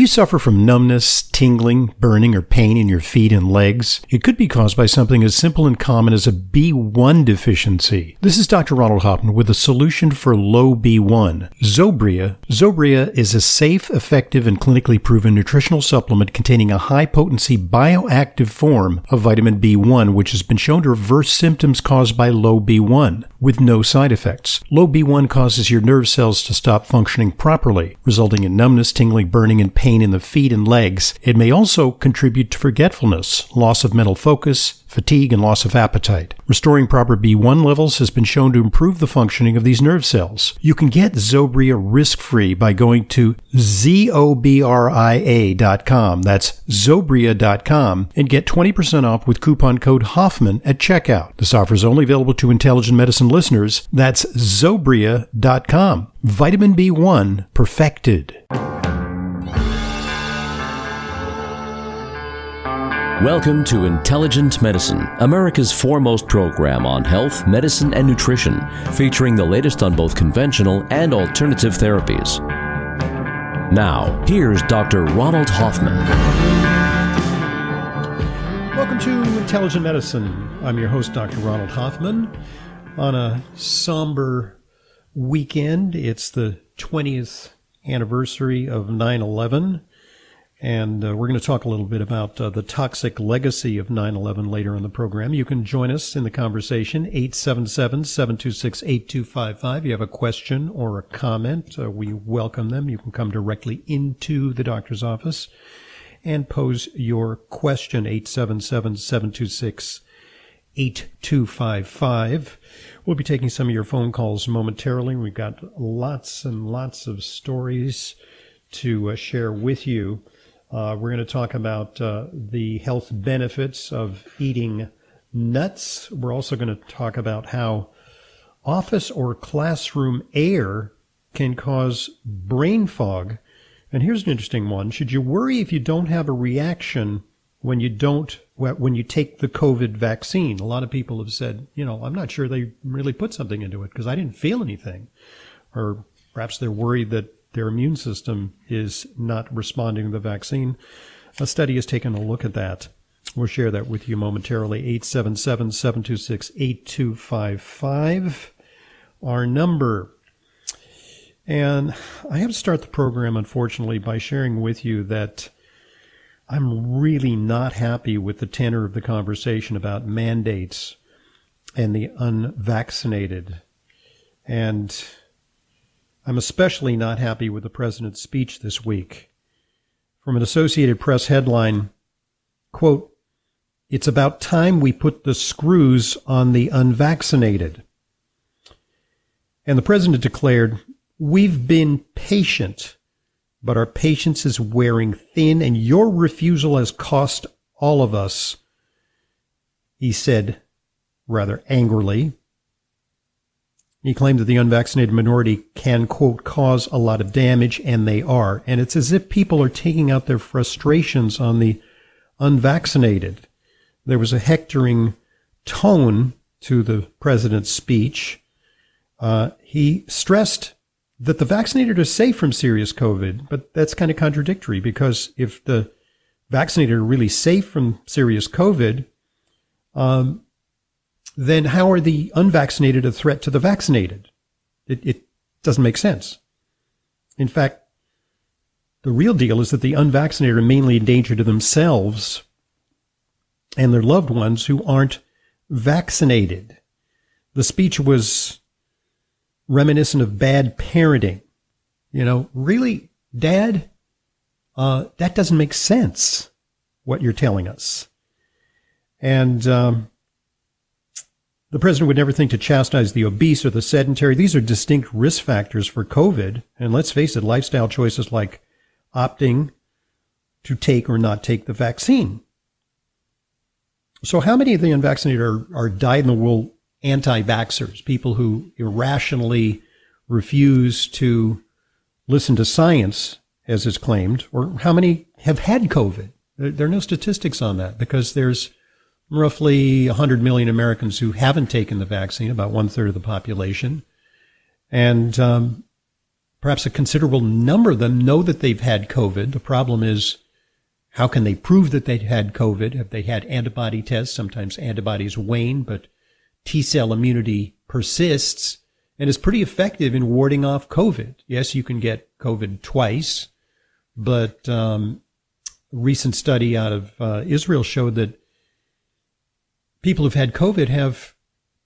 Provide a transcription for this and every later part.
you suffer from numbness, tingling, burning, or pain in your feet and legs? It could be caused by something as simple and common as a B1 deficiency. This is Dr. Ronald Hoffman with a solution for low B1. Zobria. Zobria is a safe, effective, and clinically proven nutritional supplement containing a high potency bioactive form of vitamin B1, which has been shown to reverse symptoms caused by low B1 with no side effects. Low B1 causes your nerve cells to stop functioning properly, resulting in numbness, tingling, burning, and pain in the feet and legs. It may also contribute to forgetfulness, loss of mental focus, fatigue, and loss of appetite. Restoring proper B1 levels has been shown to improve the functioning of these nerve cells. You can get Zobria risk-free by going to zobria.com. That's zobria.com and get 20% off with coupon code Hoffman at checkout. This offer is only available to intelligent medicine listeners. That's zobria.com. Vitamin B1 perfected. Welcome to Intelligent Medicine, America's foremost program on health, medicine, and nutrition, featuring the latest on both conventional and alternative therapies. Now, here's Dr. Ronald Hoffman. Welcome to Intelligent Medicine. I'm your host, Dr. Ronald Hoffman. On a somber weekend, it's the 20th anniversary of 9 11. And uh, we're going to talk a little bit about uh, the toxic legacy of 9 11 later in the program. You can join us in the conversation, 877 726 8255. You have a question or a comment, uh, we welcome them. You can come directly into the doctor's office and pose your question, 877 726 8255. We'll be taking some of your phone calls momentarily. We've got lots and lots of stories to uh, share with you. Uh, we're going to talk about uh, the health benefits of eating nuts. We're also going to talk about how office or classroom air can cause brain fog. And here's an interesting one. Should you worry if you don't have a reaction when you don't, when you take the COVID vaccine? A lot of people have said, you know, I'm not sure they really put something into it because I didn't feel anything. Or perhaps they're worried that their immune system is not responding to the vaccine. A study has taken a look at that. We'll share that with you momentarily. 877 726 8255, our number. And I have to start the program, unfortunately, by sharing with you that I'm really not happy with the tenor of the conversation about mandates and the unvaccinated. And I'm especially not happy with the president's speech this week. From an Associated Press headline, quote, it's about time we put the screws on the unvaccinated. And the president declared, we've been patient, but our patience is wearing thin and your refusal has cost all of us, he said rather angrily. He claimed that the unvaccinated minority can, quote, cause a lot of damage, and they are. And it's as if people are taking out their frustrations on the unvaccinated. There was a hectoring tone to the president's speech. Uh, he stressed that the vaccinated are safe from serious COVID, but that's kind of contradictory because if the vaccinated are really safe from serious COVID, um, then how are the unvaccinated a threat to the vaccinated? It, it doesn't make sense. In fact, the real deal is that the unvaccinated are mainly a danger to themselves and their loved ones who aren't vaccinated. The speech was reminiscent of bad parenting. You know, really, dad, uh, that doesn't make sense, what you're telling us. And um, the president would never think to chastise the obese or the sedentary. These are distinct risk factors for COVID. And let's face it, lifestyle choices like opting to take or not take the vaccine. So how many of the unvaccinated are, are dyed in the wool anti-vaxxers, people who irrationally refuse to listen to science, as is claimed, or how many have had COVID? There, there are no statistics on that because there's roughly 100 million Americans who haven't taken the vaccine, about one third of the population. And um, perhaps a considerable number of them know that they've had COVID. The problem is, how can they prove that they've had COVID? Have they had antibody tests? Sometimes antibodies wane, but T cell immunity persists and is pretty effective in warding off COVID. Yes, you can get COVID twice, but um, a recent study out of uh, Israel showed that people who've had COVID have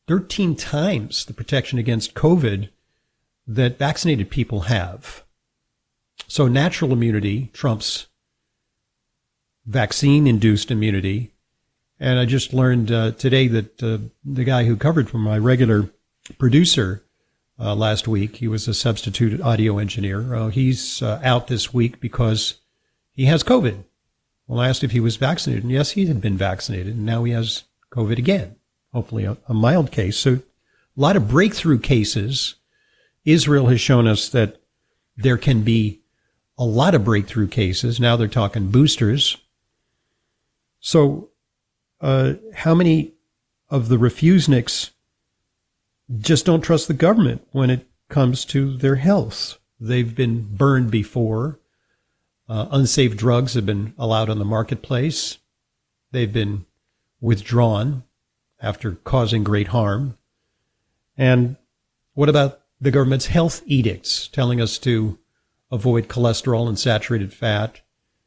13 times the protection against COVID that vaccinated people have. So natural immunity trumps vaccine induced immunity. And I just learned uh, today that uh, the guy who covered for my regular producer uh, last week, he was a substitute audio engineer. Uh, he's uh, out this week because he has COVID. Well, I asked if he was vaccinated, and yes, he had been vaccinated, and now he has COVID again, hopefully a, a mild case. So a lot of breakthrough cases. Israel has shown us that there can be a lot of breakthrough cases. Now they're talking boosters. So, uh, how many of the refuseniks just don't trust the government when it comes to their health? They've been burned before. Uh, unsafe drugs have been allowed on the marketplace. They've been withdrawn after causing great harm? And what about the government's health edicts telling us to avoid cholesterol and saturated fat,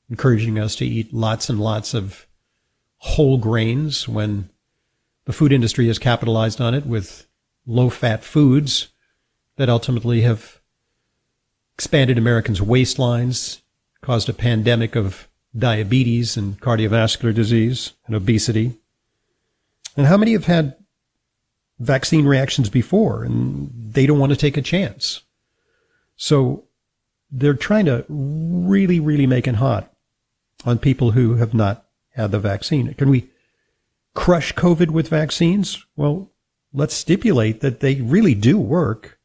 encouraging us to eat lots and lots of whole grains when the food industry has capitalized on it with low fat foods that ultimately have expanded Americans' waistlines, caused a pandemic of diabetes and cardiovascular disease and obesity. And how many have had vaccine reactions before and they don't want to take a chance? So they're trying to really, really make it hot on people who have not had the vaccine. Can we crush COVID with vaccines? Well, let's stipulate that they really do work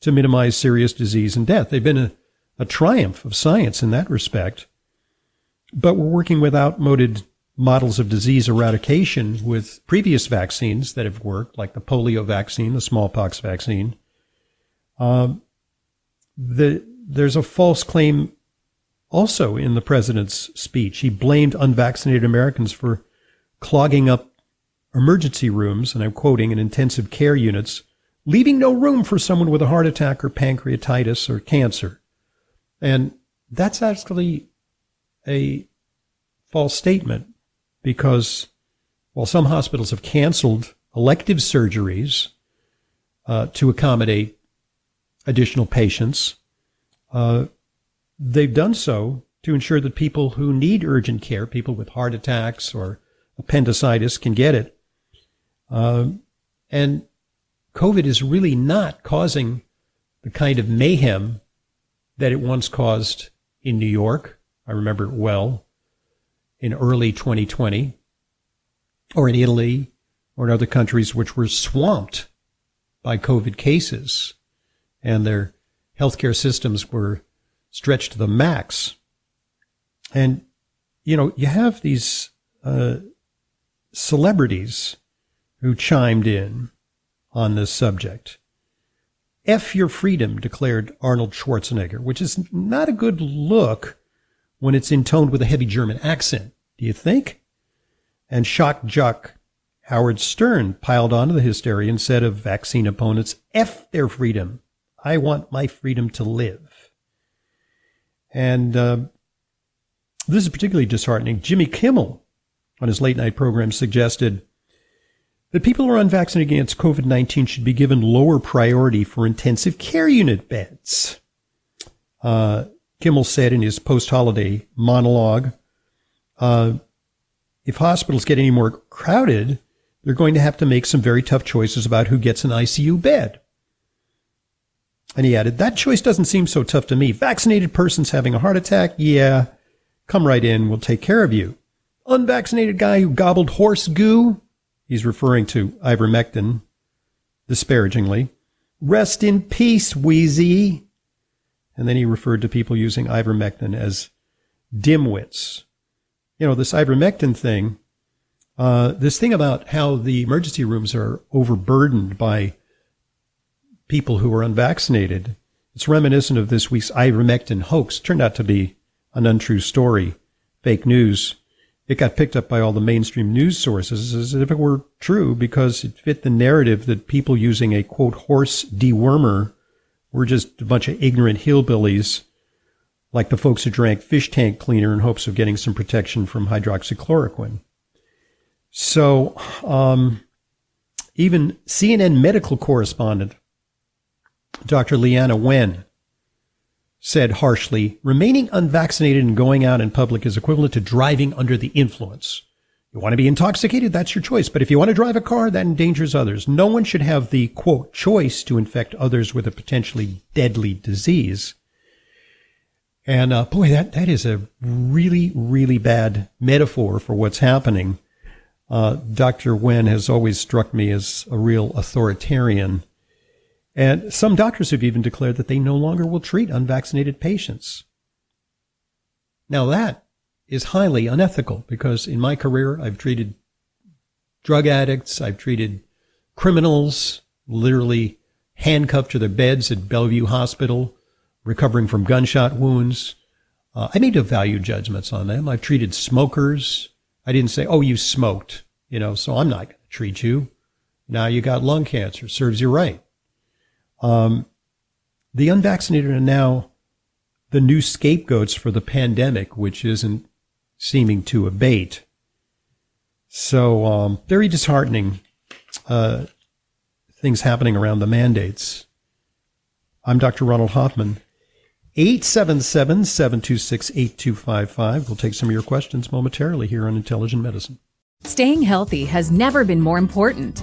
to minimize serious disease and death. They've been a, a triumph of science in that respect. But we're working with outmoded models of disease eradication with previous vaccines that have worked, like the polio vaccine, the smallpox vaccine. Um, the, there's a false claim also in the president's speech. He blamed unvaccinated Americans for clogging up emergency rooms, and I'm quoting, in intensive care units, leaving no room for someone with a heart attack or pancreatitis or cancer. And that's actually a false statement because while some hospitals have canceled elective surgeries uh, to accommodate additional patients, uh, they've done so to ensure that people who need urgent care, people with heart attacks or appendicitis, can get it. Uh, and COVID is really not causing the kind of mayhem that it once caused in New York. I remember it well in early 2020, or in Italy, or in other countries which were swamped by COVID cases, and their healthcare systems were stretched to the max. And, you know, you have these uh, celebrities who chimed in on this subject. F your freedom, declared Arnold Schwarzenegger, which is not a good look when it's intoned with a heavy German accent, do you think? And shock jock Howard Stern piled onto the hysteria and said of vaccine opponents, F their freedom. I want my freedom to live. And uh, this is particularly disheartening. Jimmy Kimmel, on his late night program, suggested that people who are unvaccinated against COVID 19 should be given lower priority for intensive care unit beds. Uh, Kimmel said in his post holiday monologue uh, if hospitals get any more crowded, they're going to have to make some very tough choices about who gets an ICU bed. And he added, That choice doesn't seem so tough to me. Vaccinated persons having a heart attack, yeah, come right in, we'll take care of you. Unvaccinated guy who gobbled horse goo, he's referring to ivermectin disparagingly. Rest in peace, Wheezy. And then he referred to people using ivermectin as dimwits. You know, this ivermectin thing, uh, this thing about how the emergency rooms are overburdened by people who are unvaccinated It's reminiscent of this week's ivermectin hoax. Turned out to be an untrue story, fake news. It got picked up by all the mainstream news sources as if it were true because it fit the narrative that people using a quote horse dewormer were just a bunch of ignorant hillbillies like the folks who drank fish tank cleaner in hopes of getting some protection from hydroxychloroquine. So, um, even CNN medical correspondent Dr. Leana Wen said harshly, remaining unvaccinated and going out in public is equivalent to driving under the influence. You want to be intoxicated? That's your choice. But if you want to drive a car, that endangers others. No one should have the quote choice to infect others with a potentially deadly disease. And uh, boy, that, that is a really, really bad metaphor for what's happening. Uh, Dr. Wen has always struck me as a real authoritarian. And some doctors have even declared that they no longer will treat unvaccinated patients. Now that is highly unethical because in my career, I've treated drug addicts, I've treated criminals, literally handcuffed to their beds at Bellevue Hospital recovering from gunshot wounds. Uh, I made value judgments on them. I've treated smokers. I didn't say, oh, you smoked, you know, so I'm not going to treat you. Now you got lung cancer. Serves you right. Um, the unvaccinated are now the new scapegoats for the pandemic, which isn't seeming to abate. So, um, very disheartening uh, things happening around the mandates. I'm Dr. Ronald Hoffman. 877 726 8255. We'll take some of your questions momentarily here on Intelligent Medicine. Staying healthy has never been more important.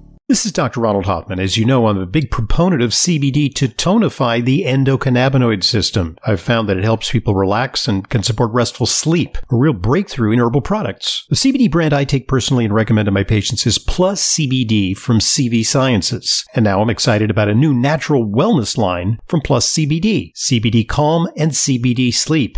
This is Dr. Ronald Hoffman. As you know, I'm a big proponent of CBD to tonify the endocannabinoid system. I've found that it helps people relax and can support restful sleep, a real breakthrough in herbal products. The CBD brand I take personally and recommend to my patients is Plus CBD from CV Sciences. And now I'm excited about a new natural wellness line from Plus CBD, CBD Calm and CBD Sleep.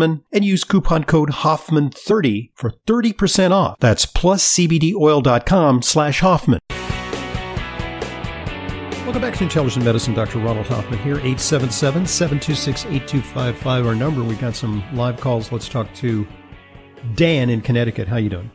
Hoffman and use coupon code Hoffman30 for 30% off. That's pluscbdoil.com slash Hoffman. Welcome back to Intelligent Medicine. Dr. Ronald Hoffman here, 877-726-8255, our number. We got some live calls. Let's talk to Dan in Connecticut. How you doing?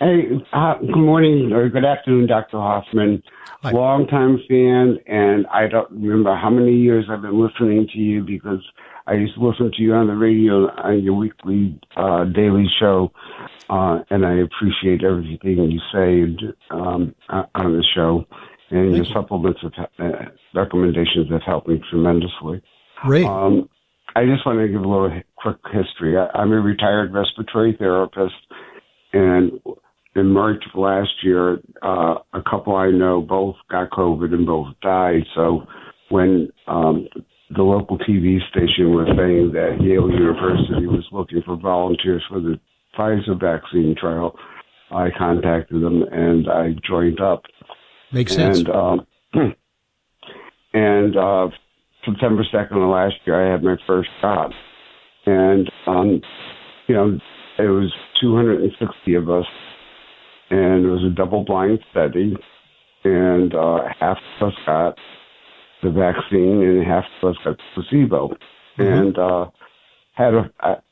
Hey, uh, good morning or good afternoon, Dr. Hoffman. Hi. Long time fan, and I don't remember how many years I've been listening to you because I used to listen to you on the radio on your weekly uh, daily show, uh, and I appreciate everything you say um, on the show. And Thank your you. supplements have, uh, recommendations have helped me tremendously. Great. Um, I just want to give a little quick history. I, I'm a retired respiratory therapist, and in March of last year, uh, a couple I know both got COVID and both died. So when um, the local TV station was saying that Yale University was looking for volunteers for the Pfizer vaccine trial. I contacted them and I joined up. Makes sense. And, um, and uh, September 2nd of last year, I had my first shot. and um, you know, it was 260 of us, and it was a double-blind study, and uh, half of us got the vaccine and half of us got placebo, mm-hmm. and uh, had a,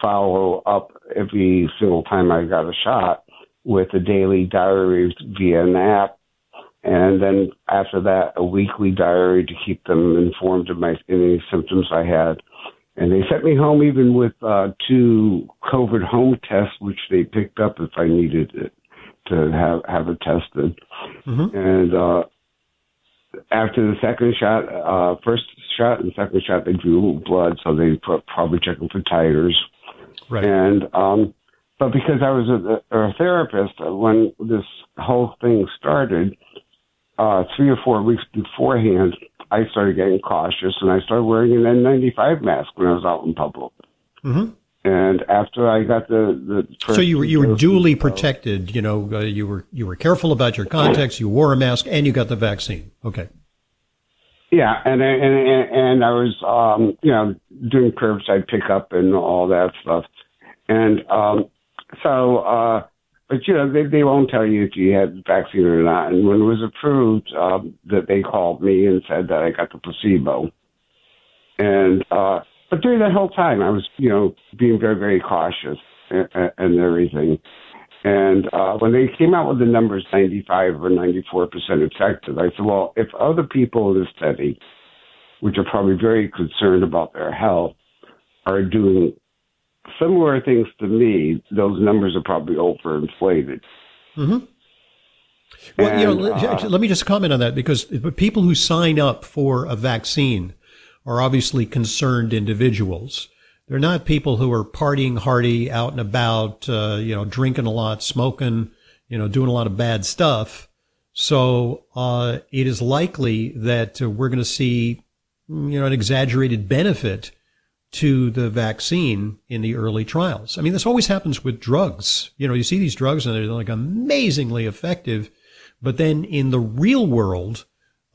follow up every single time I got a shot with a daily diary via an app and then after that, a weekly diary to keep them informed of my any symptoms I had. And they sent me home even with uh, two COVID home tests, which they picked up if I needed it to have have it tested. Mm-hmm. And uh, after the second shot, uh, first shot and second shot, they drew blood, so they put, probably checking for titers. Right. And um, but because I was a, a therapist, when this whole thing started, uh, three or four weeks beforehand, I started getting cautious and I started wearing an N95 mask when I was out in public. Mm-hmm. And after I got the, the so you were you were duly protected. You know, uh, you were you were careful about your contacts. You wore a mask and you got the vaccine. Okay. Yeah, and and and, and I was um, you know doing curbside pickup and all that stuff, and um, so uh, but you know they they won't tell you if you had the vaccine or not. And when it was approved, um, that they called me and said that I got the placebo. And uh, but during that whole time, I was you know being very very cautious and, and everything. And uh, when they came out with the numbers 95 or 94 percent effective, I said, well, if other people in the study, which are probably very concerned about their health, are doing similar things to me, those numbers are probably overinflated. Mm-hmm. Well, and, you know, uh, let me just comment on that because people who sign up for a vaccine are obviously concerned individuals. They're not people who are partying hardy, out and about, uh, you know, drinking a lot, smoking, you know, doing a lot of bad stuff. So uh, it is likely that uh, we're going to see, you know, an exaggerated benefit to the vaccine in the early trials. I mean, this always happens with drugs. You know, you see these drugs and they're like amazingly effective, but then in the real world,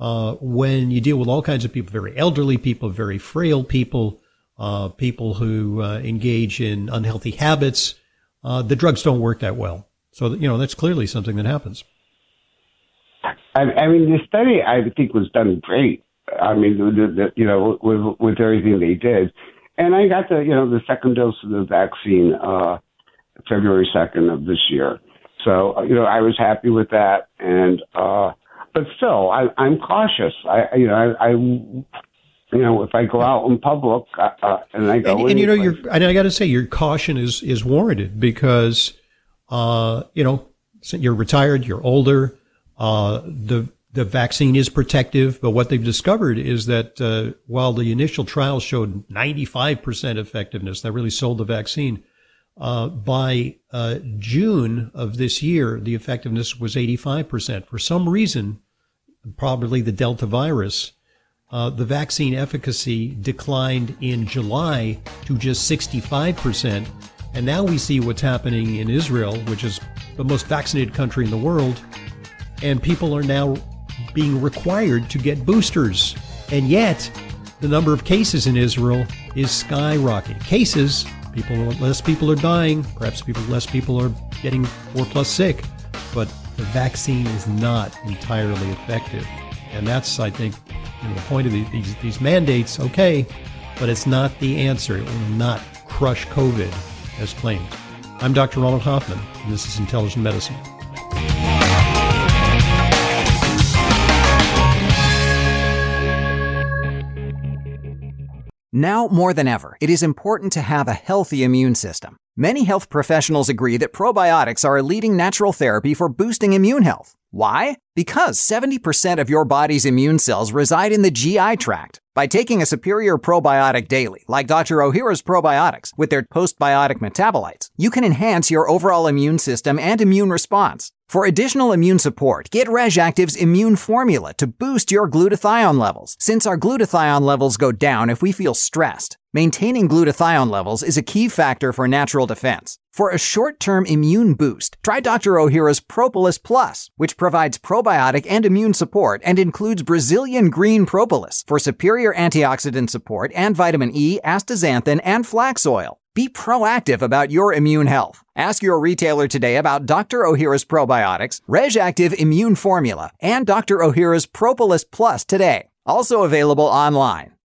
uh, when you deal with all kinds of people, very elderly people, very frail people, uh, people who uh, engage in unhealthy habits, uh, the drugs don't work that well. So, you know, that's clearly something that happens. I, I mean, the study I think was done great. I mean, the, the, you know, with with everything they did, and I got the you know the second dose of the vaccine uh, February second of this year. So uh, you know I was happy with that, and uh, but still I, I'm cautious. I you know I, I you know, if I go out in public uh, uh and I go, and, and you know, you're, and I got to say, your caution is is warranted because, uh, you know, you're retired, you're older, uh, the the vaccine is protective, but what they've discovered is that uh, while the initial trials showed 95% effectiveness, that really sold the vaccine. Uh, by uh, June of this year, the effectiveness was 85%. For some reason, probably the Delta virus, uh, the vaccine efficacy declined in July to just 65%. And now we see what's happening in Israel, which is the most vaccinated country in the world. And people are now being required to get boosters. And yet, the number of cases in Israel is skyrocketing. Cases, people, less people are dying, perhaps people, less people are getting four plus sick, but the vaccine is not entirely effective. And that's, I think, you know, the point of these, these mandates, okay, but it's not the answer. It will not crush COVID as claimed. I'm Dr. Ronald Hoffman, and this is Intelligent Medicine. Now more than ever, it is important to have a healthy immune system. Many health professionals agree that probiotics are a leading natural therapy for boosting immune health. Why? Because 70% of your body's immune cells reside in the GI tract. By taking a superior probiotic daily, like Dr. Ohhira's probiotics, with their postbiotic metabolites, you can enhance your overall immune system and immune response. For additional immune support, get RegActive's immune formula to boost your glutathione levels, since our glutathione levels go down if we feel stressed. Maintaining glutathione levels is a key factor for natural defense. For a short-term immune boost, try Dr. Ohhira's Propolis Plus, which provides probiotic and immune support and includes Brazilian green propolis for superior antioxidant support and vitamin E, astaxanthin, and flax oil. Be proactive about your immune health. Ask your retailer today about Dr. Ohhira's probiotics, RegActive Immune Formula, and Dr. Ohhira's Propolis Plus today. Also available online.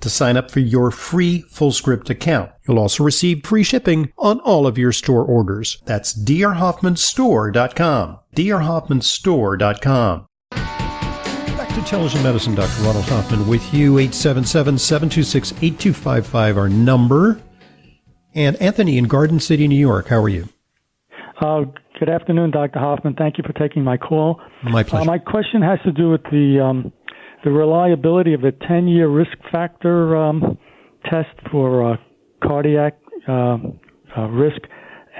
to sign up for your free FullScript account. You'll also receive free shipping on all of your store orders. That's drhoffmanstore.com. drhoffmanstore.com. Back to Intelligent Medicine, Dr. Ronald Hoffman with you. 877-726-8255, our number. And Anthony in Garden City, New York, how are you? Uh, good afternoon, Dr. Hoffman. Thank you for taking my call. My pleasure. Uh, my question has to do with the um, the reliability of the 10 year risk factor um, test for uh, cardiac uh, uh, risk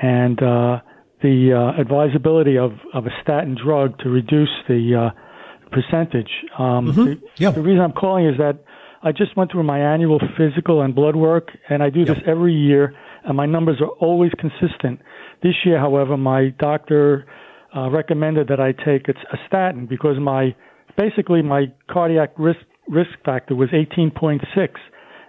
and uh, the uh, advisability of, of a statin drug to reduce the uh, percentage. Um, Mhm. the, Yeah. the reason I'm calling is that I just went through my annual physical and blood work, and I do this every year, and my numbers are always consistent. This year, however, my doctor uh, recommended that I take a statin because my basically my cardiac risk risk factor was 18.6,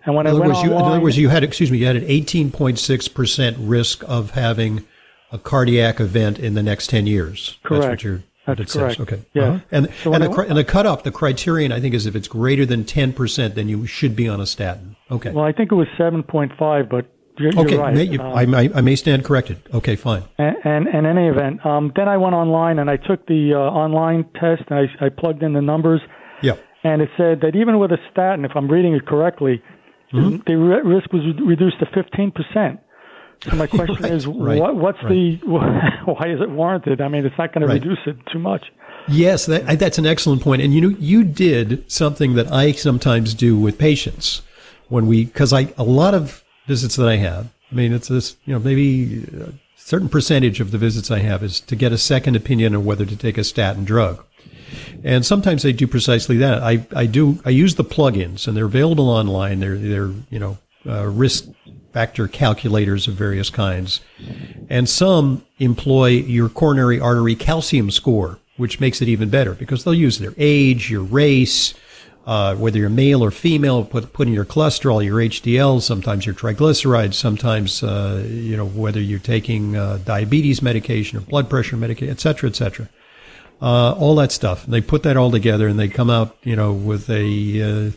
and when In I went words, you, in other words, you had, excuse me, you had an 18.6% risk of having a cardiac event in the next 10 years. That's what Correct. you're, what That's it correct. says. Okay. Yeah. Uh-huh. And, So and, the, cri- and the cutoff, the criterion, I think, is if it's greater than 10%, then you should be on a statin. Okay. well, I think it was 7.5, but you're, okay. you're right. May, you- Um, I, may, I may stand corrected. Okay, fine. And, and in any event, um, then I went online and I took the uh, online test and I, I plugged in the numbers, Yeah. and it said that even with a statin, if I'm reading it correctly, Mm-hmm. the ri- risk was reduced to 15 percent. So my question Right, is, right, what, what's right. the why is it warranted? I mean, it's not going to reduce it too much. Yes, that, that's an excellent point. And you know, you did something that I sometimes do with patients when we, because I a lot of visits that I have. I mean, it's this, you know, maybe a certain percentage of the visits I have is to get a second opinion on whether to take a statin drug. And sometimes they do precisely that. I, I do I use the plugins, and they're available online. They're they're you know uh, risk factor calculators of various kinds, and some employ your coronary artery calcium score, which makes it even better because they'll use their age, your race, uh, whether you're male or female, put put in your cholesterol, your HDL, sometimes your triglycerides, sometimes uh, you know whether you're taking uh, diabetes medication or blood pressure medication, et cetera, et cetera uh, all that stuff. And they put that all together and they come out, you know, with a,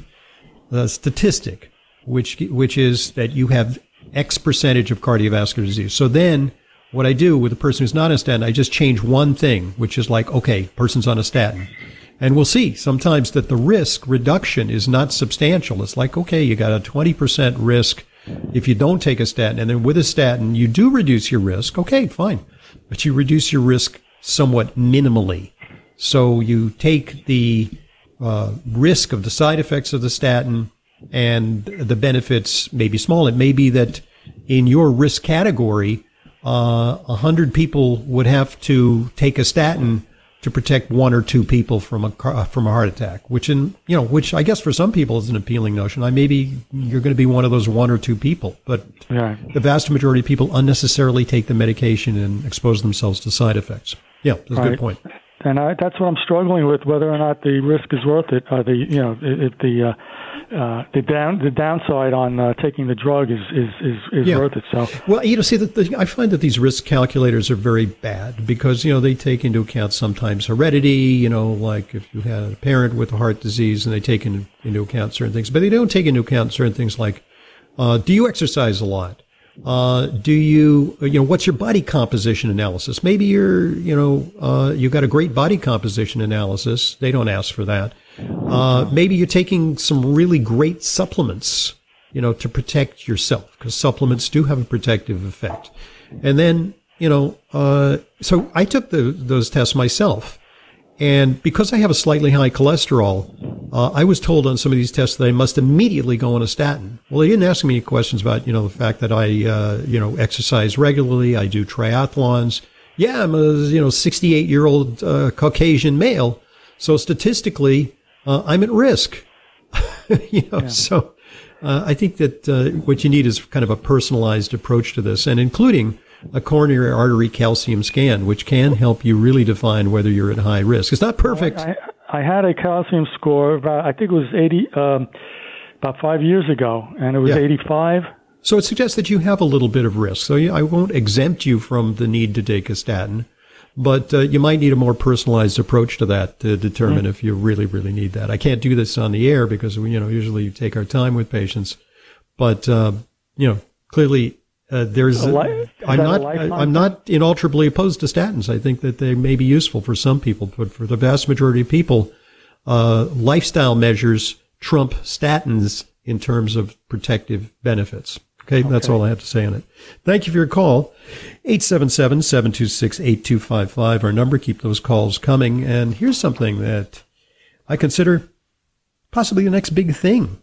uh, a statistic, which which is that you have X percentage of cardiovascular disease. So then, what I do with a person who's not on a statin, I just change one thing, which is like, okay, person's on a statin. And we'll see sometimes that the risk reduction is not substantial. It's like, okay, you got a 20% risk if you don't take a statin. And then with a statin, you do reduce your risk. Okay, fine. But you reduce your risk somewhat minimally. So you take the uh, risk of the side effects of the statin and the benefits may be small. It may be that in your risk category, uh, a hundred people would have to take a statin to protect one or two people from a car, uh, from a heart attack, which in you know, which I guess for some people is an appealing notion. I maybe you're going to be one of those one or two people, but Yeah. the vast majority of people unnecessarily take the medication and expose themselves to side effects. Yeah, that's a good Right. point. And I, that's what I'm struggling with, whether or not the risk is worth it. Or the you know if the uh, uh, the down the downside on uh, taking the drug is is is, is Yeah. worth it. So Well, you know, see, that the, I find that these risk calculators are very bad because you know they take into account sometimes heredity. You know, like if you had a parent with a heart disease, and they take into, into account certain things, but they don't take into account certain things like Uh, do you exercise a lot? Uh, do you, you know, what's your body composition analysis? Maybe you're, you know, uh, you've got a great body composition analysis. They don't ask for that. Uh, maybe you're taking some really great supplements, you know, to protect yourself because supplements do have a protective effect. And then, you know, uh, so I took the, those tests myself. And because I have a slightly high cholesterol, uh, I was told on some of these tests that I must immediately go on a statin. Well, they didn't ask me any questions about, you know, the fact that I, uh, you know, exercise regularly. I do triathlons. Yeah, I'm a, you know, 68 year old uh, Caucasian male. So statistically, uh, I'm at risk. you know, yeah. so uh, I think that uh, what you need is kind of a personalized approach to this and including a coronary artery calcium scan, which can help you really define whether you're at high risk. It's not perfect. I, I had a calcium score about, I think it was 80, um, about five years ago, and it was yeah. 85. So it suggests that you have a little bit of risk. So I won't exempt you from the need to take a statin, but uh, you might need a more personalized approach to that to determine mm-hmm. if you really, really need that. I can't do this on the air because we, you know, usually you take our time with patients, but uh, you know, clearly uh, there's, I'm not, I'm not inalterably opposed to statins. I think that they may be useful for some people, but for the vast majority of people, uh, lifestyle measures trump statins in terms of protective benefits. Okay, okay, that's all I have to say on it. Thank you for your call. 877-726-8255, our number. Keep those calls coming. And here's something that I consider possibly the next big thing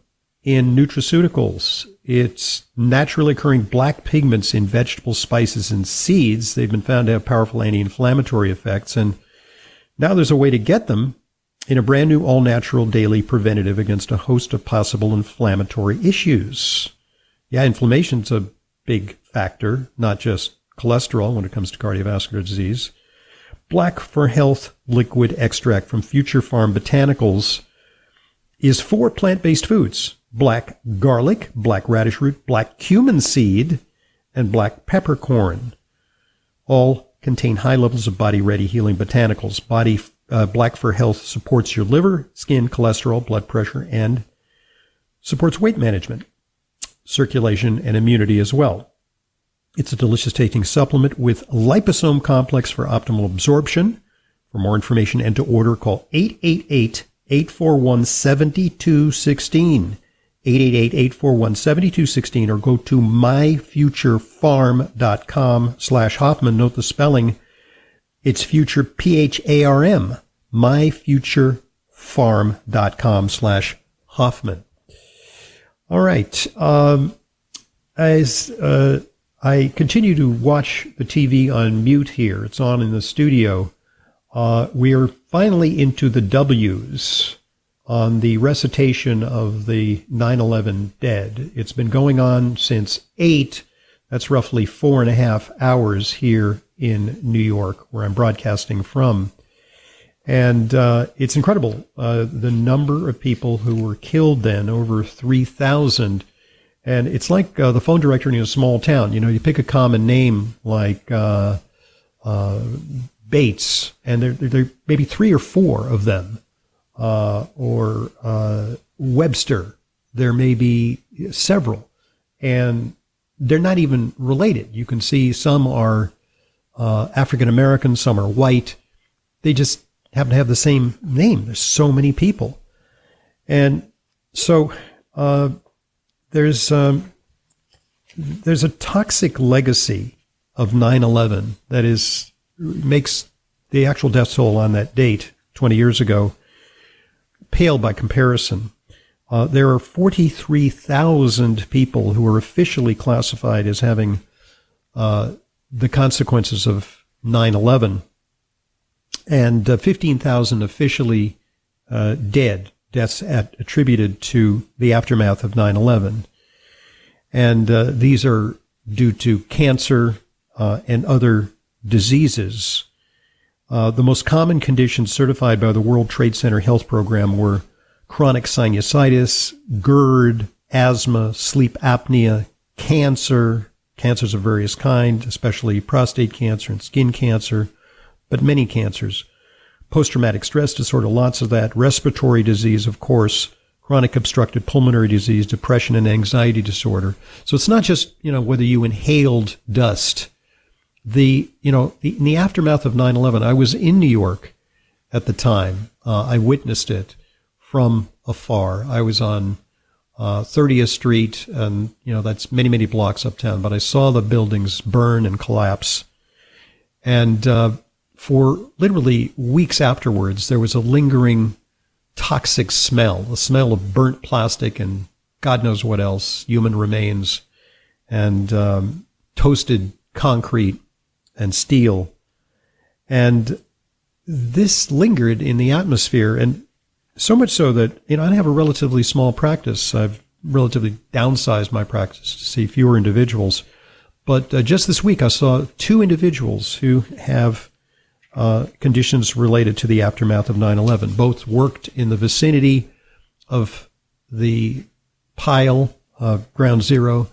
in nutraceuticals. It's naturally occurring black pigments in vegetables, spices, and seeds. They've been found to have powerful anti-inflammatory effects, and now there's a way to get them in a brand new all-natural daily preventative against a host of possible inflammatory issues. Yeah, inflammation's a big factor, not just cholesterol when it comes to cardiovascular disease. Black for Health liquid extract from Future Pharm Botanicals is for plant-based foods black garlic, black radish root, black cumin seed, and black peppercorn. All contain high levels of body ready healing botanicals. Body uh, Black for Health supports your liver, skin, cholesterol, blood pressure, and supports weight management, circulation, and immunity as well. It's a delicious tasting supplement with liposome complex for optimal absorption. For more information and to order, call 888 841 7216. 888-841-7216 or go to myfuturepharm.com slash Hoffman. Note the spelling. It's future P-H-A-R-M. myfuturepharm.com slash Hoffman. All right. Um, as uh, I continue to watch the TV on mute here, it's on in the studio. Uh, we are finally into the W's on the recitation of the 9-11 dead. It's been going on since 8. That's roughly four and a half hours here in New York, where I'm broadcasting from. And uh, it's incredible uh, the number of people who were killed then, over 3,000. And it's like uh, the phone directory in a small town. You know, you pick a common name like uh, uh, Bates, and there, there, there may be three or four of them or uh, Webster. There may be several, and they're not even related. You can see some are uh, African American, some are white. They just happen to have the same name. There's so many people, and so uh, there's um, there's a toxic legacy of 9/11 that is makes the actual death toll on that date 20 years ago pale by comparison. Uh, there are 43,000 people who are officially classified as having uh, the consequences of 9 11, and uh, 15,000 officially uh, dead, deaths at, attributed to the aftermath of 9 11. And uh, these are due to cancer uh, and other diseases uh, the most common conditions certified by the World Trade Center Health Program were chronic sinusitis, GERD, asthma, sleep apnea, cancer, cancers of various kinds, especially prostate cancer and skin cancer, but many cancers, post traumatic stress disorder, lots of that, respiratory disease, of course, chronic obstructive pulmonary disease, depression, and anxiety disorder. So it's not just, you know, whether you inhaled dust. The, you know, the, in the aftermath of 9 11, I was in New York at the time. Uh, I witnessed it from afar. I was on uh, 30th Street, and, you know, that's many, many blocks uptown, but I saw the buildings burn and collapse. And uh, for literally weeks afterwards, there was a lingering toxic smell, the smell of burnt plastic and God knows what else, human remains and um, toasted concrete and steel. And this lingered in the atmosphere, and so much so that you know I have a relatively small practice. I've relatively downsized my practice to see fewer individuals. But uh, just this week, I saw two individuals who have uh, conditions related to the aftermath of 9/11. Both worked in the vicinity of the pile, uh, ground zero.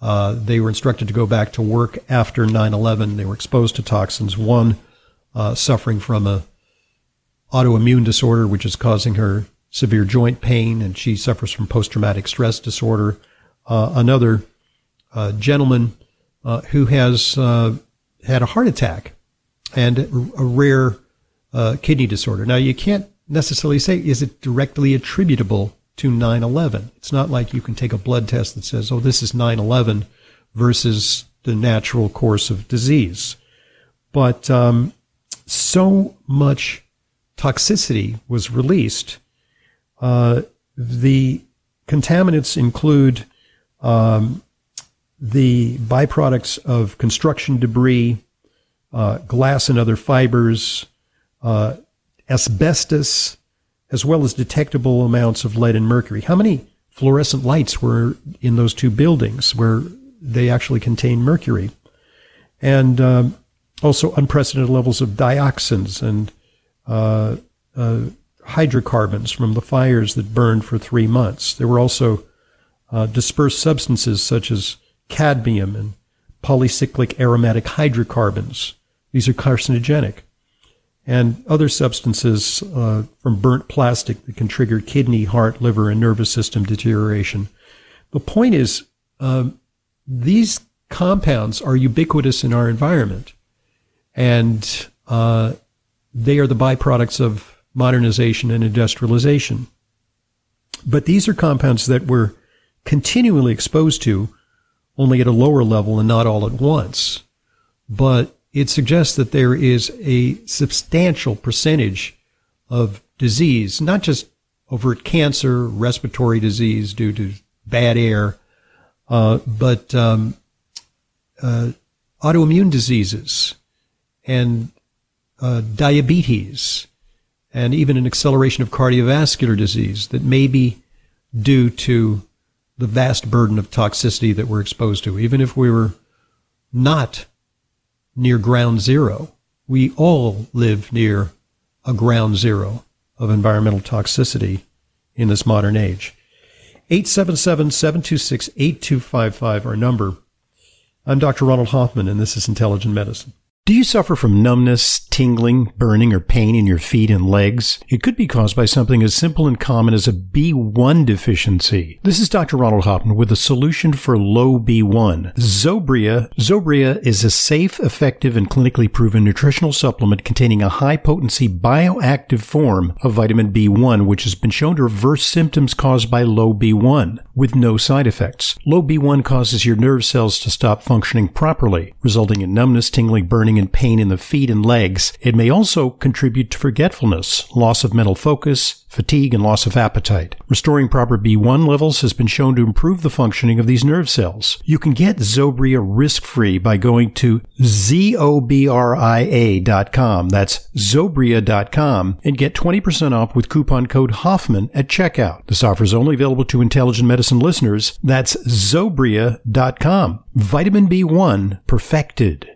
Uh, they were instructed to go back to work after 9/11. They were exposed to toxins. One uh, suffering from a autoimmune disorder, which is causing her severe joint pain, and she suffers from post-traumatic stress disorder. Uh, another gentleman who has had a heart attack and a rare uh, kidney disorder. Now, you can't necessarily say, is it directly attributable to 9 11? It's not like you can take a blood test that says, oh, this is 9 11 versus the natural course of disease. But um, so much toxicity was released. Uh, the contaminants include um, the byproducts of construction debris, uh, glass and other fibers, uh, asbestos, as well as detectable amounts of lead and mercury. How many fluorescent lights were in those two buildings where they actually contain mercury? And um, also unprecedented levels of dioxins and uh, uh, hydrocarbons from the fires that burned for three months. There were also uh, dispersed substances such as cadmium and polycyclic aromatic hydrocarbons these are carcinogenic. And other substances uh, from burnt plastic that can trigger kidney, heart, liver, and nervous system deterioration. The point is, um, these compounds are ubiquitous in our environment, and uh, they are the byproducts of modernization and industrialization. But these are compounds that we're continually exposed to, only at a lower level and not all at once. But it suggests that there is a substantial percentage of disease, not just overt cancer, respiratory disease due to bad air, uh, but um, uh, autoimmune diseases and uh, diabetes, and even an acceleration of cardiovascular disease that may be due to the vast burden of toxicity that we're exposed to. Even if we were not near ground zero. We all live near a ground zero of environmental toxicity in this modern age. 877 726 8255, our number. I'm Dr. Ronald Hoffman, and this is Intelligent Medicine. Do you suffer from numbness, tingling, burning, or pain in your feet and legs? It could be caused by something as simple and common as a B1 deficiency. This is Dr. Ronald Hoffman with a solution for low B1. Zobria. Zobria is a safe, effective, and clinically proven nutritional supplement containing a high potency bioactive form of vitamin B1, which has been shown to reverse symptoms caused by low B1 with no side effects. Low B1 causes your nerve cells to stop functioning properly, resulting in numbness, tingling, burning, and pain in the feet and legs. It may also contribute to forgetfulness, loss of mental focus, fatigue, and loss of appetite. Restoring proper B1 levels has been shown to improve the functioning of these nerve cells. You can get Zobria risk-free by going to zobria.com. That's zobria.com and get 20% off with coupon code Hoffman at checkout. This offer is only available to intelligent medicine listeners. That's zobria.com. Vitamin B1 perfected.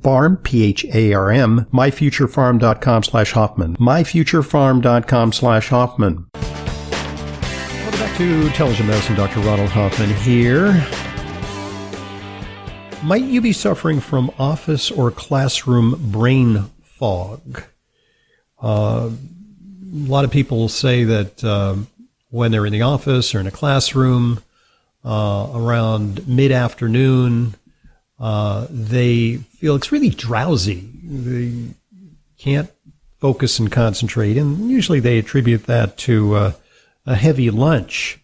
Pharm, P-H-A-R-M, myfuturepharm.com slash Hoffman, myfuturepharm.com slash Hoffman. Welcome back to Intelligent Medicine. Dr. Ronald Hoffman here. Might you be suffering from office or classroom brain fog? Uh, a lot of people say that uh, when they're in the office or in a classroom uh, around mid afternoon, uh, they feel it's really drowsy. They can't focus and concentrate, and usually they attribute that to uh, a heavy lunch.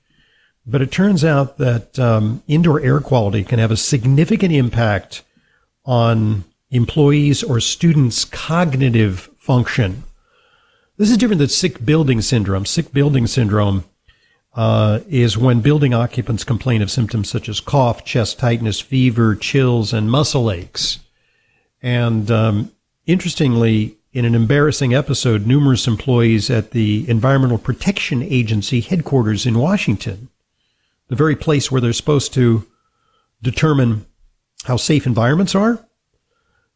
But it turns out that um, indoor air quality can have a significant impact on employees or students' cognitive function. This is different than sick building syndrome. Sick building syndrome uh, is when building occupants complain of symptoms such as cough, chest tightness, fever, chills, and muscle aches. And um, interestingly, in an embarrassing episode, numerous employees at the Environmental Protection Agency headquarters in Washington, the very place where they're supposed to determine how safe environments are,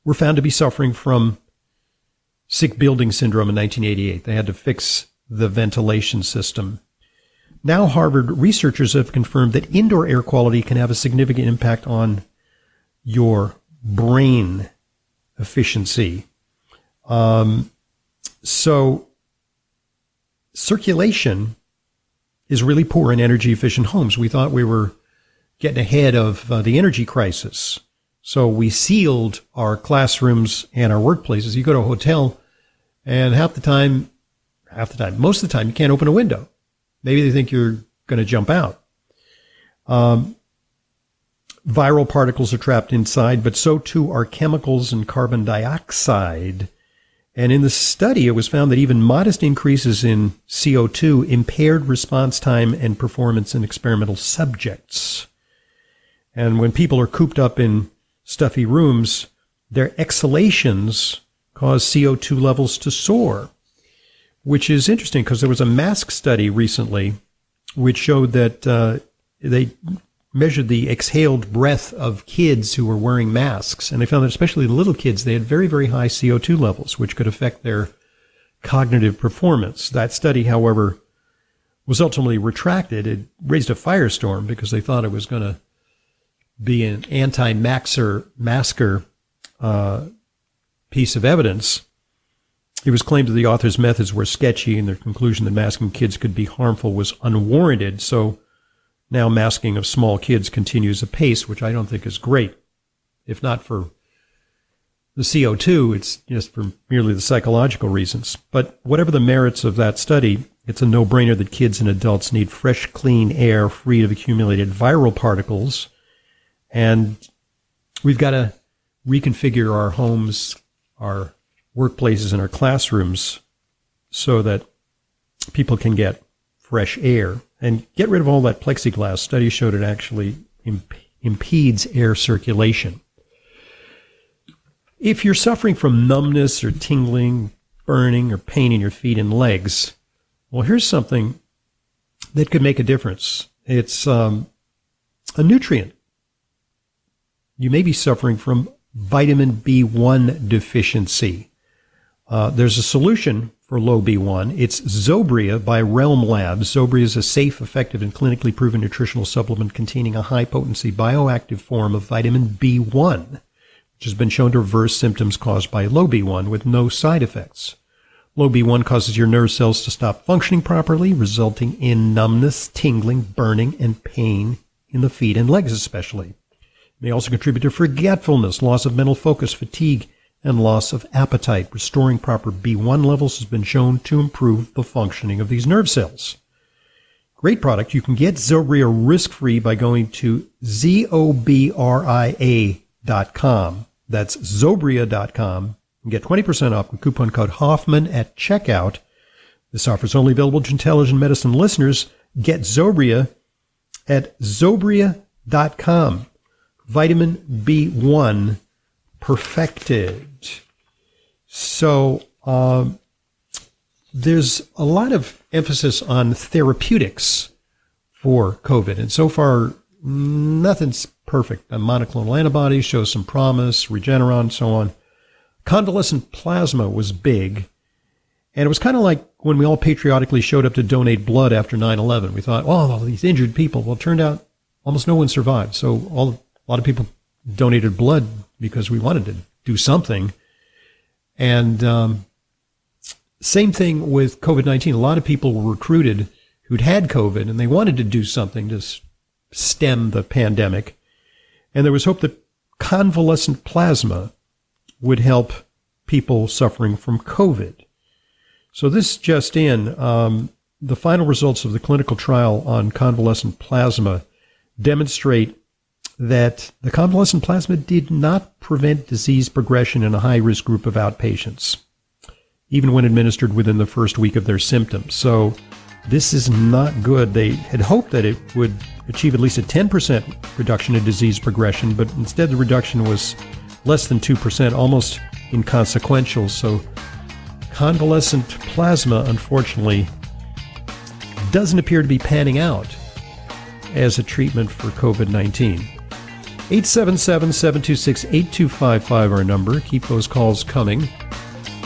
were found to be suffering from sick building syndrome in 1988. They had to fix the ventilation system now, Harvard researchers have confirmed that indoor air quality can have a significant impact on your brain efficiency. Um, so, circulation is really poor in energy efficient homes. We thought we were getting ahead of uh, the energy crisis. So, we sealed our classrooms and our workplaces. You go to a hotel, and half the time, half the time, most of the time, you can't open a window Maybe they think you're going to jump out. Um, viral particles are trapped inside, but so too are chemicals and carbon dioxide. And in the study, it was found that even modest increases in CO2 impaired response time and performance in experimental subjects. And when people are cooped up in stuffy rooms, their exhalations cause CO2 levels to soar which is interesting because there was a mask study recently which showed that uh, they measured the exhaled breath of kids who were wearing masks, and they found that especially the little kids, they had very, very high CO2 levels, which could affect their cognitive performance. That study, however, was ultimately retracted. It raised a firestorm because they thought it was going to be an anti-maxer masker uh, piece of evidence it was claimed that the author's methods were sketchy and their conclusion that masking kids could be harmful was unwarranted. So now masking of small kids continues apace, which I don't think is great. If not for the CO2, it's just for merely the psychological reasons. But whatever the merits of that study, it's a no brainer that kids and adults need fresh, clean air free of accumulated viral particles. And we've got to reconfigure our homes, our workplaces and our classrooms so that people can get fresh air and get rid of all that plexiglass. Studies showed it actually imp- impedes air circulation. If you're suffering from numbness or tingling, burning, or pain in your feet and legs, well, here's something that could make a difference. It's um, a nutrient. You may be suffering from vitamin B1 deficiency. Uh, there's a solution for low B1. It's Zobria by Realm Labs. Zobria is a safe, effective, and clinically proven nutritional supplement containing a high potency bioactive form of vitamin B1, which has been shown to reverse symptoms caused by low B1 with no side effects. Low B1 causes your nerve cells to stop functioning properly, resulting in numbness, tingling, burning, and pain in the feet and legs especially. It may also contribute to forgetfulness, loss of mental focus, fatigue, and loss of appetite. Restoring proper B1 levels has been shown to improve the functioning of these nerve cells. Great product. You can get Zobria risk-free by going to zobria.com. That's zobria.com. And get 20% off with coupon code Hoffman at checkout. This offer is only available to intelligent medicine listeners. Get Zobria at zobria.com. Vitamin B1 perfected. So um, there's a lot of emphasis on therapeutics for COVID, and so far nothing's perfect. A monoclonal antibody shows some promise, Regeneron, so on. Convalescent plasma was big, and it was kind of like when we all patriotically showed up to donate blood after 9/11. We thought, "Oh, all these injured people." Well, it turned out almost no one survived. So all a lot of people donated blood because we wanted to do something. And um, same thing with COVID 19. A lot of people were recruited who'd had COVID and they wanted to do something to stem the pandemic. And there was hope that convalescent plasma would help people suffering from COVID. So this just in, um, the final results of the clinical trial on convalescent plasma demonstrate that the convalescent plasma did not prevent disease progression in a high risk group of outpatients, even when administered within the first week of their symptoms. So this is not good. They had hoped that it would achieve at least a 10% reduction in disease progression, but instead the reduction was less than 2%, almost inconsequential. So convalescent plasma, unfortunately, doesn't appear to be panning out as a treatment for COVID 19. 877 726 8255, our number. Keep those calls coming.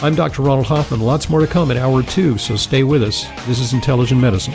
I'm Dr. Ronald Hoffman. Lots more to come in hour two, so stay with us. This is Intelligent Medicine.